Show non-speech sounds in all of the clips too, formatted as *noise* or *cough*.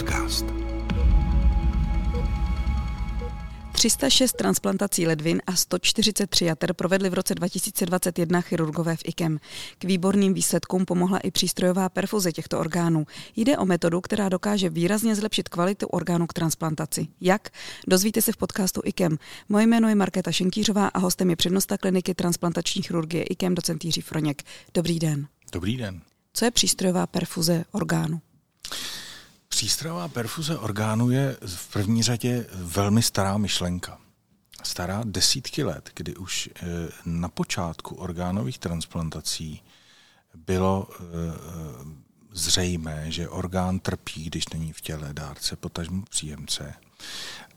podcast. 306 transplantací ledvin a 143 jater provedli v roce 2021 chirurgové v IKEM. K výborným výsledkům pomohla i přístrojová perfuze těchto orgánů. Jde o metodu, která dokáže výrazně zlepšit kvalitu orgánů k transplantaci. Jak? Dozvíte se v podcastu IKEM. Moje jméno je Markéta Šenkýřová a hostem je přednosta kliniky transplantační chirurgie IKEM docent Jiří Froněk. Dobrý den. Dobrý den. Co je přístrojová perfuze orgánu? Přístrojová perfuze orgánu je v první řadě velmi stará myšlenka. Stará desítky let, kdy už eh, na počátku orgánových transplantací bylo eh, zřejmé, že orgán trpí, když není v těle dárce, potažmu příjemce.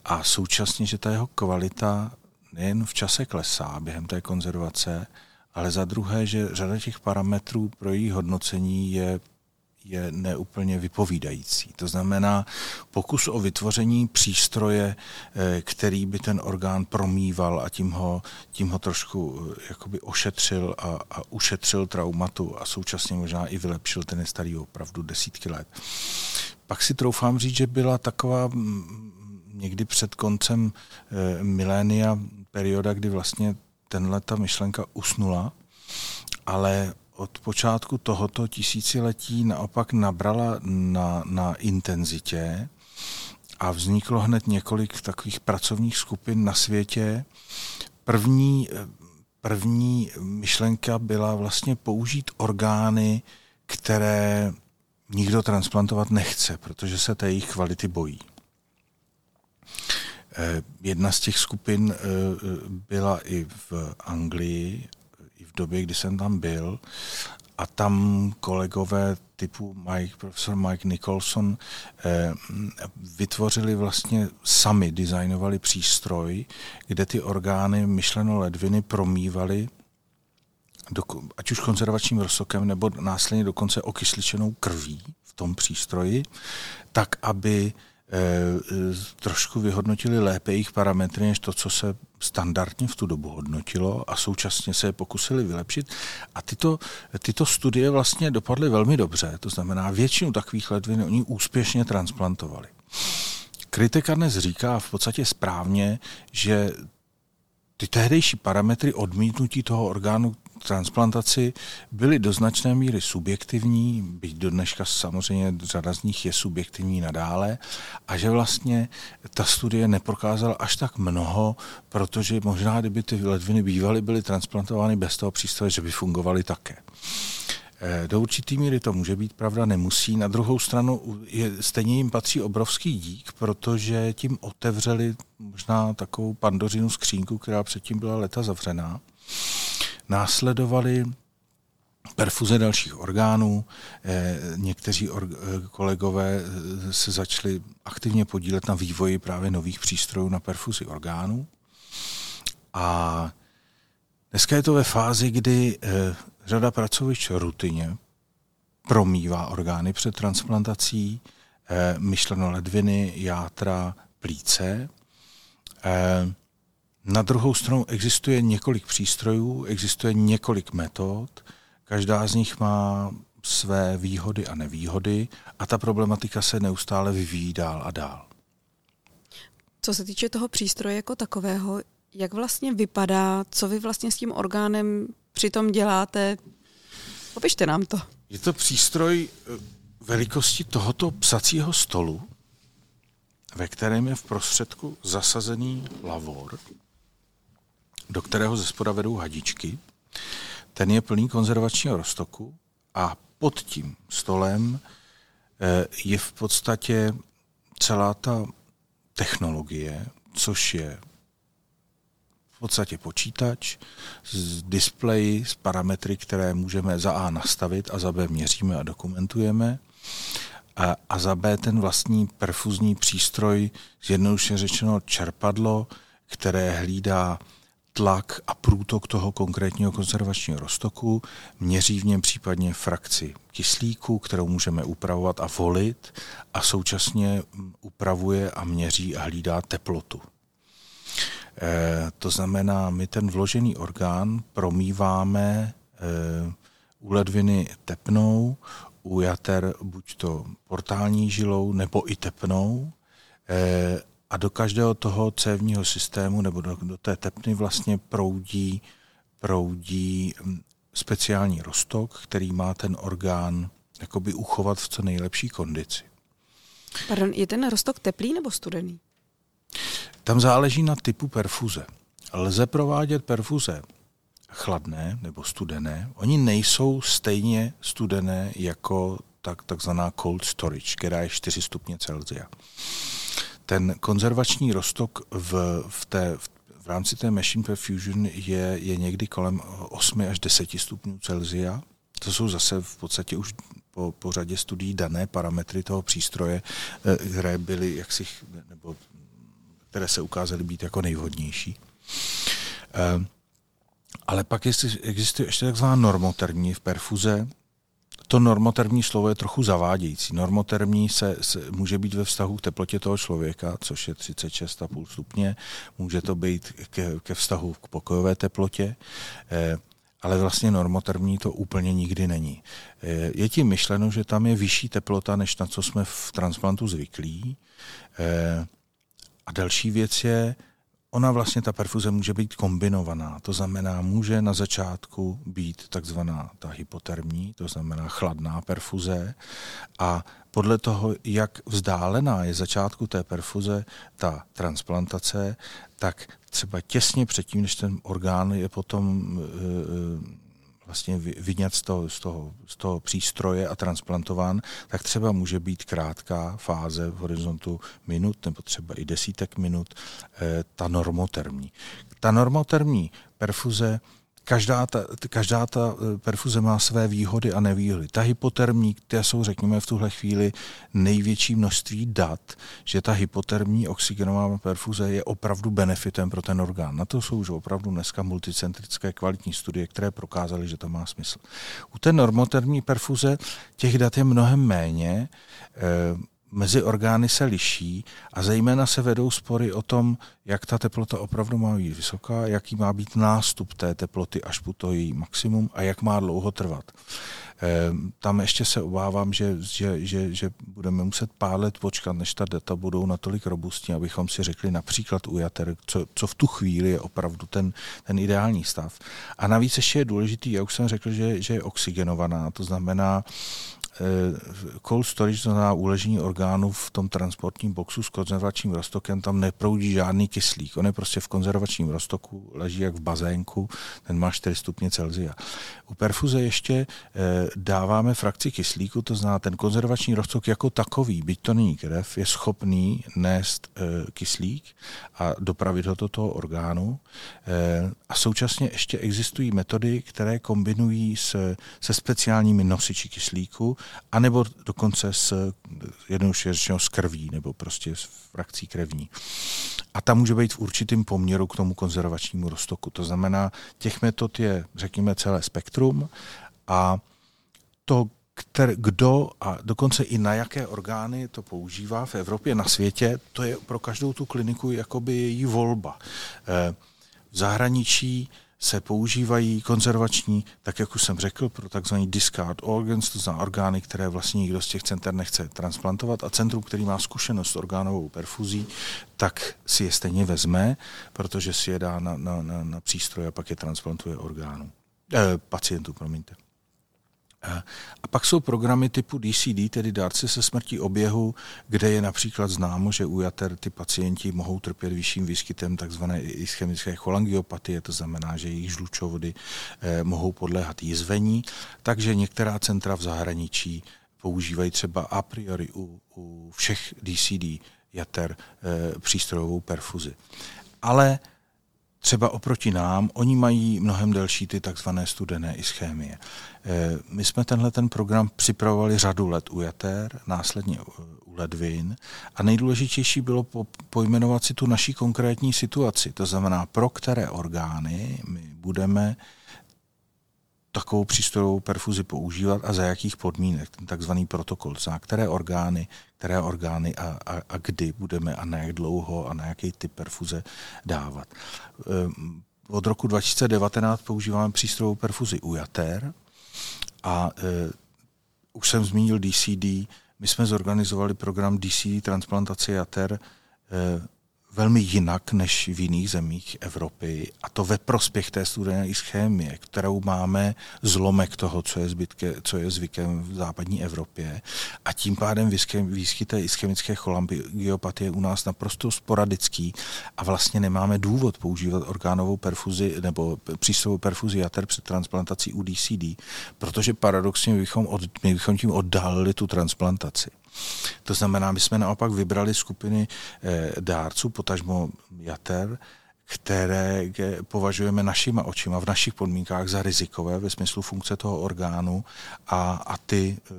A současně, že ta jeho kvalita nejen v čase klesá během té konzervace, ale za druhé, že řada těch parametrů pro její hodnocení je je neúplně vypovídající. To znamená pokus o vytvoření přístroje, eh, který by ten orgán promýval a tím ho, tím ho trošku eh, jakoby ošetřil a, a ušetřil traumatu a současně možná i vylepšil ten starý opravdu desítky let. Pak si troufám říct, že byla taková někdy před koncem e, milénia perioda, kdy vlastně tenhle ta myšlenka usnula, ale od počátku tohoto tisíciletí naopak nabrala na, na intenzitě a vzniklo hned několik takových pracovních skupin na světě. První, první myšlenka byla vlastně použít orgány, které nikdo transplantovat nechce, protože se té jejich kvality bojí. Eh, jedna z těch skupin eh, byla i v Anglii době, kdy jsem tam byl. A tam kolegové typu Mike, profesor Mike Nicholson eh, vytvořili vlastně sami, designovali přístroj, kde ty orgány myšleno ledviny promývaly ať už konzervačním rozsokem nebo následně dokonce okysličenou krví v tom přístroji, tak aby Eh, trošku vyhodnotili lépe jejich parametry, než to, co se standardně v tu dobu hodnotilo a současně se je pokusili vylepšit. A tyto, tyto studie vlastně dopadly velmi dobře, to znamená většinu takových ledvin oni úspěšně transplantovali. Kritika dnes říká v podstatě správně, že ty tehdejší parametry odmítnutí toho orgánu transplantaci byly do značné míry subjektivní, byť do dneška samozřejmě řada z nich je subjektivní nadále, a že vlastně ta studie neprokázala až tak mnoho, protože možná, kdyby ty ledviny bývaly, byly transplantovány bez toho přístroje, že by fungovaly také. Eh, do určitý míry to může být pravda, nemusí. Na druhou stranu je, stejně jim patří obrovský dík, protože tím otevřeli možná takovou pandořinu skřínku, která předtím byla leta zavřená. Následovali perfuze dalších orgánů. Eh, někteří or- eh, kolegové se začali aktivně podílet na vývoji právě nových přístrojů na perfuzi orgánů. A dneska je to ve fázi, kdy Řada pracovišť rutině promývá orgány před transplantací, eh, myšleno ledviny, játra, plíce. Na druhou stranu existuje několik přístrojů, existuje několik metod, každá z nich má své výhody a nevýhody a ta problematika se neustále vyvíjí dál a dál. Co se týče toho přístroje jako takového, jak vlastně vypadá, co vy vlastně s tím orgánem přitom děláte? Popište nám to. Je to přístroj eh, velikosti tohoto psacího stolu, ve kterém je v prostředku zasazený lavor, do kterého ze spoda vedou hadičky. Ten je plný konzervačního roztoku a pod tím stolem eh, je v podstatě celá ta technologie, což je podstatě počítač s displeji, s parametry, které můžeme za A nastavit a za B měříme a dokumentujeme. A, a za B ten vlastní perfuzní přístroj, zjednodušeně řečeno čerpadlo, které hlídá tlak a průtok toho konkrétního konzervačního roztoku, měří v něm případně frakci kyslíku, kterou můžeme upravovat a volit a současně upravuje a měří a hlídá teplotu. Eh, to znamená, my ten vložený orgán promýváme eh, u ledviny tepnou, u jater buď to portální žilou nebo i tepnou a do každého toho cévního systému nebo do, do té tepny vlastně proudí, proudí hm, speciální rostok, který má ten orgán jakoby uchovat v co nejlepší kondici. Pardon, je ten rostok teplý nebo studený? Tam záleží na typu perfuze. Lze provádět perfuze chladné nebo studené. Oni nejsou stejně studené jako tak, takzvaná cold storage, která je 4 stupně Celsia. Ten konzervační rostok v, v, té, v, v rámci té Machine Perfusion je, je někdy kolem 8 až 10 stupňů Celsia. To jsou zase v podstatě už po, po řadě studií dané parametry toho přístroje, eh, které byly jaksi, nebo které se ukázaly být jako nejvhodnější. Eh, ale pak existuje ještě takzvaná normotermní v perfuze, to normotermní slovo je trochu zavádějící. Normotermní se, se může být ve vztahu k teplotě toho člověka, což je 36,5 stupně. Může to být ke, ke vztahu k pokojové teplotě. Eh, ale vlastně normotermní to úplně nikdy není. Eh, je tím myšleno, že tam je vyšší teplota, než na co jsme v transplantu zvyklí. Eh, a další věc je, Ona vlastně, ta perfuze může být kombinovaná, to znamená, může na začátku být takzvaná ta hypotermní, to znamená chladná perfuze. A podle toho, jak vzdálená je začátku té perfuze ta transplantace, tak třeba těsně předtím, než ten orgán je potom e, vlastně vyňat z toho, z, toho, z toho přístroje a transplantován, tak třeba může být krátká fáze v horizontu minut nebo třeba i desítek minut eh, ta normotermní. Ta normotermní perfuze každá ta, každá ta eh, perfuze má své výhody a nevýhody. Ta hypotermní, které jsou, řekněme, v tuhle chvíli největší množství dat, že ta hypotermní oxygenová perfuze je opravdu benefitem pro ten orgán. Na to jsou už opravdu dneska multicentrické kvalitní studie, které prokázaly, že to má smysl. U té normotermní perfuze těch dat je mnohem méně. E, mezi orgány se liší a zejména se vedou spory o tom, jak ta teplota opravdu má být vysoká, jaký má být nástup té teploty až po to její maximum a jak má dlouho trvat. Ehm, tam ještě se obávám, že, že, že, že budeme muset pár let počkat, než ta data budou natolik robustní, abychom si řekli například u jater, co, co v tu chvíli je opravdu ten, ten ideální stav. A navíc ještě je důležitý, já už jsem řekl, že, že je oxygenovaná, to znamená, cold storage, to znamená uležení orgánů v tom transportním boxu s konzervačním roztokem, tam neproudí žádný kyslík. On je prostě v konzervačním roztoku, leží jak v bazénku, ten má 4 stupně Celsia. U perfuze ještě eh, dáváme frakci kyslíku, to znamená ten konzervační roztok jako takový, byť to není krev, je schopný nést eh, kyslík a dopravit ho do toho orgánu. A současně ještě existují metody, které kombinují se, se speciálními nosiči kyslíku, anebo dokonce s jednoduše řečeno s krví, nebo prostě s frakcí krevní. A ta může být v určitém poměru k tomu konzervačnímu roztoku. To znamená, těch metod je, řekněme, celé spektrum a to, který, kdo a dokonce i na jaké orgány to používá v Evropě, na světě, to je pro každou tu kliniku jakoby její volba. Eh, v zahraničí se používají konzervační, tak jak už jsem řekl, pro takzvaný discard organs, to znamená orgány, které vlastně nikdo z těch center nechce transplantovat a centrum, který má zkušenost s orgánovou perfuzí, tak si je stejně vezme, protože si je dá na, na, na, na přístroj a pak je transplantuje orgánu. Eh, pacientů, promiňte. A pak jsou programy typu DCD, tedy dárce se smrtí oběhu, kde je například známo, že u jater ty pacienti mohou trpět vyšším výskytem tzv. ischemické cholangiopatie, to znamená, že jejich žlučovody eh, mohou podléhat jizvení, takže některá centra v zahraničí používají třeba a priori u, u všech DCD jater eh, přístrojovou perfuzi. Ale Třeba oproti nám, oni mají mnohem delší ty takzvané studené ischémie. Eh, my jsme tenhle ten program připravovali řadu let u jater, následně u ledvin a nejdůležitější bylo pojmenovat si tu naší konkrétní situaci, to znamená, pro které orgány my budeme takovou přístrojovou perfuzi používat a za jakých podmínek, ten takzvaný protokol, za které orgány, které orgány a, a, a kdy budeme a na jak dlouho a na jaký typ perfuze dávat. Ehm, od roku 2019 používáme přístrojovou perfuzi u jater a e, už jsem zmínil DCD, my jsme zorganizovali program DCD transplantace jater velmi jinak než v jiných zemích Evropy a to ve prospěch té studené ischémie, kterou máme zlomek toho, co je, zbytke, co je zvykem v západní Evropě a tím pádem výskyt té ischemické cholangiopatie je u nás naprosto sporadický a vlastně nemáme důvod používat orgánovou perfuzi nebo přístrojovou perfuzi jater před transplantací u DCD, protože paradoxně bychom, od, my bychom tím oddálili tu transplantaci. To znamená, my jsme naopak vybrali skupiny eh, dárců, potažmo jater, které považujeme našima očima v našich podmínkách za rizikové ve smyslu funkce toho orgánu a, a ty, eh,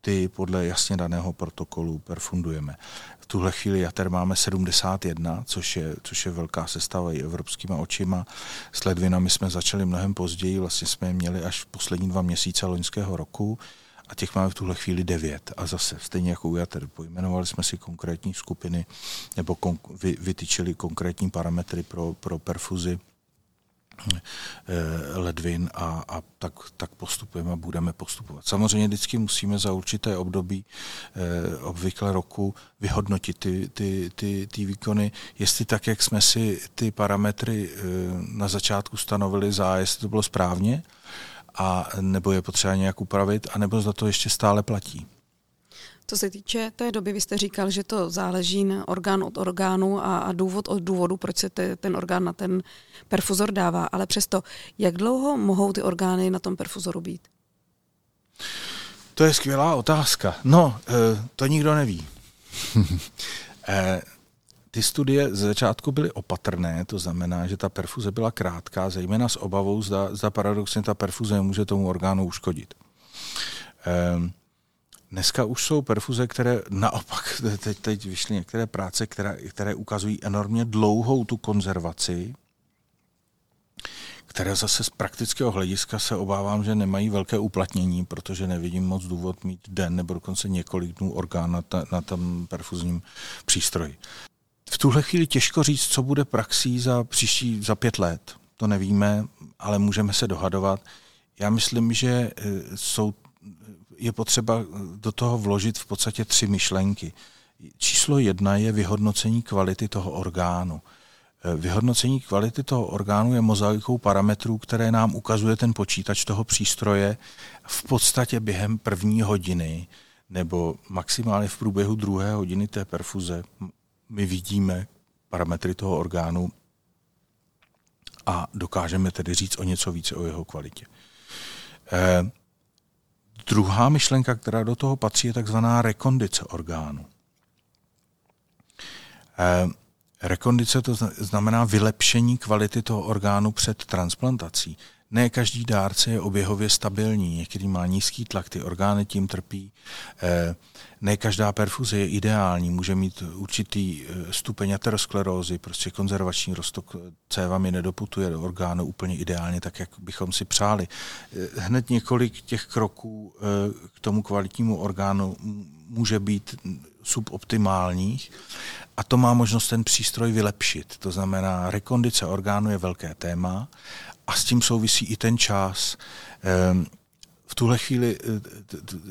ty podle jasně daného protokolu perfundujeme. V tuhle chvíli jater máme 71, což je, což je velká sestava i evropskýma očima. S ledvinami jsme začali mnohem později, vlastně jsme je měli až poslední dva měsíce loňského roku a těch máme v tuhle chvíli devět. A zase, stejně jako u jater, pojmenovali jsme si konkrétní skupiny nebo kon, vy, vytyčili konkrétní parametry pro, pro perfuzi eh, ledvin a, a tak, tak postupujeme a budeme postupovat. Samozřejmě vždycky musíme za určité období, eh, obvykle roku, vyhodnotit ty, ty, ty, ty výkony, jestli tak, jak jsme si ty parametry eh, na začátku stanovili za, jestli to bylo správně, a nebo je potřeba nějak upravit, a nebo za to ještě stále platí. Co se týče té doby, vy jste říkal, že to záleží na orgán od orgánu a, a důvod od důvodu, proč se te, ten orgán na ten perfuzor dává. Ale přesto, jak dlouho mohou ty orgány na tom perfuzoru být? To je skvělá otázka. No, eh, to nikdo neví. *laughs* Ty studie ze začátku byly opatrné, to znamená, že ta perfuze byla krátká, zejména s obavou, zda, zda paradoxně ta perfuze může tomu orgánu uškodit. Ehm, dneska už jsou perfuze, které naopak, *laughs* teď, teď vyšly některé práce, které, které ukazují enormně dlouhou tu konzervaci, které zase z praktického hlediska se obávám, že nemají velké uplatnění, protože nevidím moc důvod mít den nebo dokonce několik dnů orgán na, ta, na tom perfuzním přístroji. Tuhle chvíli těžko říct, co bude praxí za příští, za pět let. To nevíme, ale můžeme se dohadovat. Já myslím, že e, jsou, je potřeba do toho vložit v podstatě tři myšlenky. Číslo jedna je vyhodnocení kvality toho orgánu. E, vyhodnocení kvality toho orgánu je mozaikou parametrů, které nám ukazuje ten počítač toho přístroje v podstatě během první hodiny nebo maximálně v průběhu druhé hodiny té perfuze my vidíme parametry toho orgánu a dokážeme tedy říct o něco více o jeho kvalitě. Eh, druhá myšlenka, která do toho patří, je takzvaná rekondice orgánu. Eh, rekondice to znamená vylepšení kvality toho orgánu před transplantací. Ne každý dárce je oběhově stabilní, některý má nízký tlak, ty orgány tím trpí. Eh, ne každá perfuze je ideální, může mít určitý eh, stupeň aterosklerózy, prostě konzervační roztok céva mi nedoputuje do orgánu úplně ideálně, tak jak bychom si přáli. Eh, hned několik těch kroků k tomu kvalitnímu orgánu může být suboptimálních a to má možnost ten přístroj vylepšit. To znamená, rekondice orgánu je velké téma a s tím souvisí i ten čas. Ehm, v tuhle chvíli eh,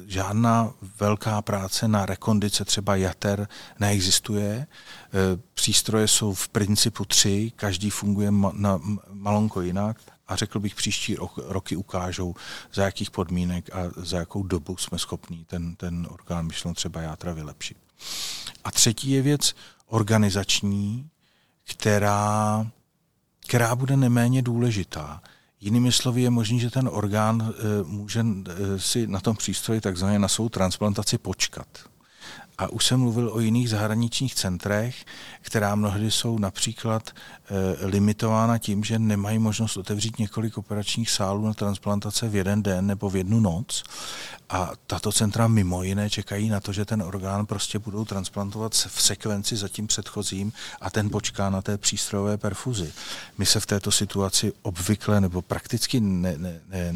žádná velká práce na rekondice třeba jater neexistuje. Eh, přístroje jsou v principu tři, každý funguje na malonko jinak a řekl bych, příští roky ukážou, za jakých podmínek a za jakou dobu jsme schopni ten, ten orgán myšleno třeba játra vylepšit. A třetí je věc organizační, která která bude neméně důležitá. Jinými slovy je možné, že ten orgán e, může e, si na tom přístroji takzvaně na svou transplantaci počkat. A už jsem mluvil o jiných zahraničních centrech, která mnohdy jsou například e, limitována tím, že nemají možnost otevřít několik operačních sálů na transplantace v jeden den nebo v jednu noc. A tato centra mimo jiné čekají na to, že ten orgán prostě budou transplantovat v sekvenci za tím předchozím a ten počká na té přístrojové perfuzi. My se v této situaci obvykle nebo prakticky ne, ne, ne,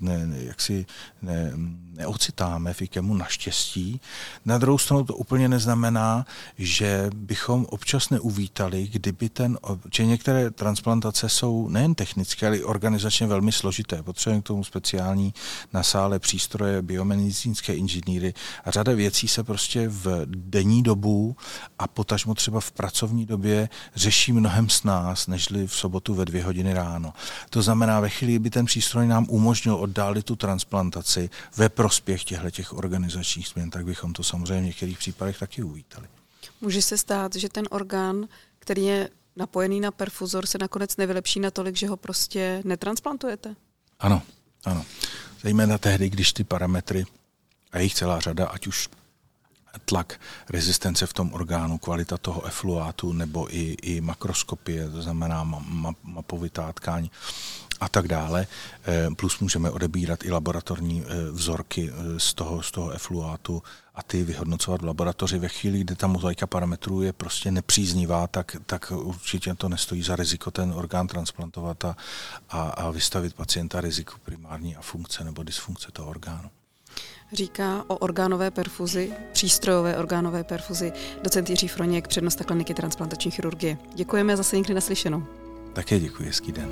ne, ne, jaksi ne, neocitáme v IKEMu naštěstí. Na druhou druhou stranu to úplně neznamená, že bychom občas neuvítali, kdyby ten, že některé transplantace jsou nejen technické, ale i organizačně velmi složité. Potřebujeme k tomu speciální na sále přístroje, biomedicínské inženýry a řada věcí se prostě v denní dobu a potažmo třeba v pracovní době řeší mnohem s nás, nežli v sobotu ve dvě hodiny ráno. To znamená, ve chvíli, by ten přístroj nám umožnil oddálit tu transplantaci ve prospěch těchto těch organizačních změn, tak bychom to samozřejmě v některých případech taky uvítali. Může se stát, že ten orgán, který je napojený na perfuzor, se nakonec nevylepší natolik, že ho prostě netransplantujete? Ano, ano. Zejména tehdy, když ty parametry, a jich celá řada, ať už tlak, rezistence v tom orgánu, kvalita toho efluátu nebo i, i makroskopie, to znamená mapovitá tkáň a tak dále. Eh, plus můžeme odebírat i laboratorní eh, vzorky eh, z toho, z toho efluátu a ty vyhodnocovat v laboratoři. Ve chvíli, kdy ta mozaika parametrů je prostě nepříznivá, tak, tak určitě to nestojí za riziko ten orgán transplantovat a, a, a vystavit pacienta riziku primární a funkce nebo dysfunkce toho orgánu říká o orgánové perfuzi, přístrojové orgánové perfuzi, docent Jiří Froněk, přednosta kliniky transplantační chirurgie. Děkujeme zase někdy naslyšenou. Také děkuji, hezký den.